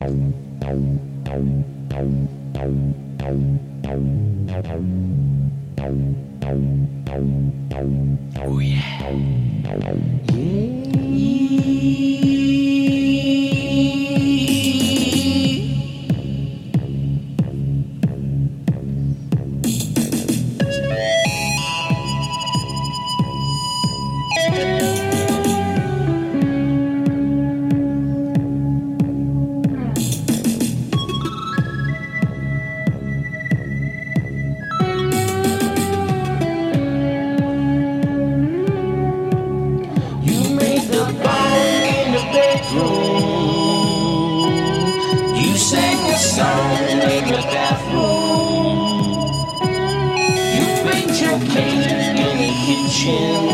Oh yeah. You kitchen.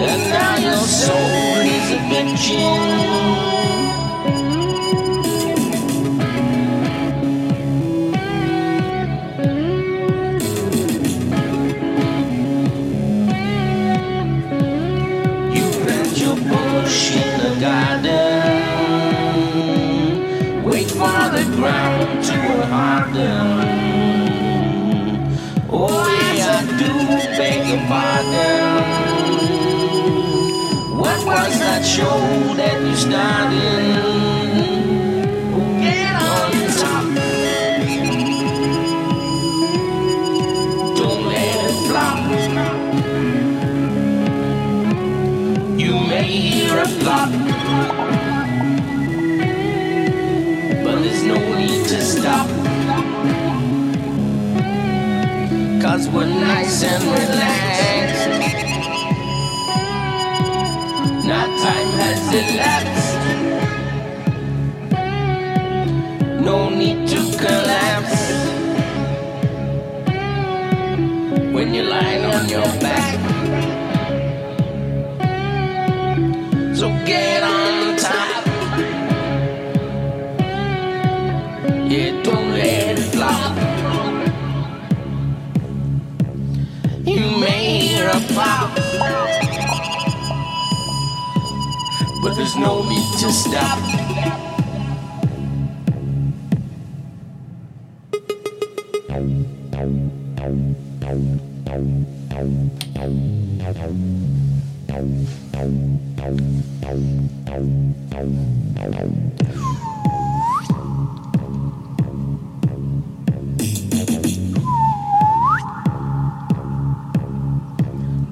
And now your soul is a bitchin'. You plant show that you started? Oh, get on top. Don't let it flop. You may hear a flop, but there's no need to stop. Cause we're nice and relaxed. Time. No need to collapse. When you're lying on your back. So get on top. Yeah, don't let it flop. You may hear a pop, no need to stop.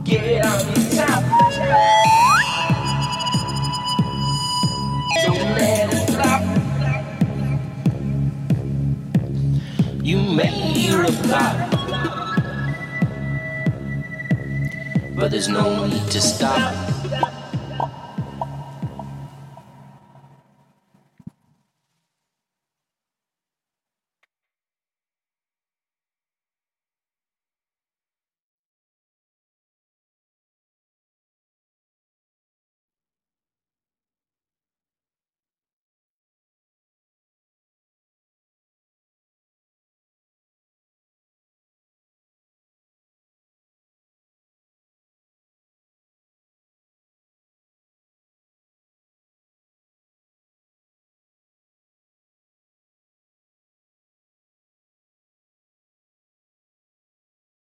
Get on top. But there's no need to stop.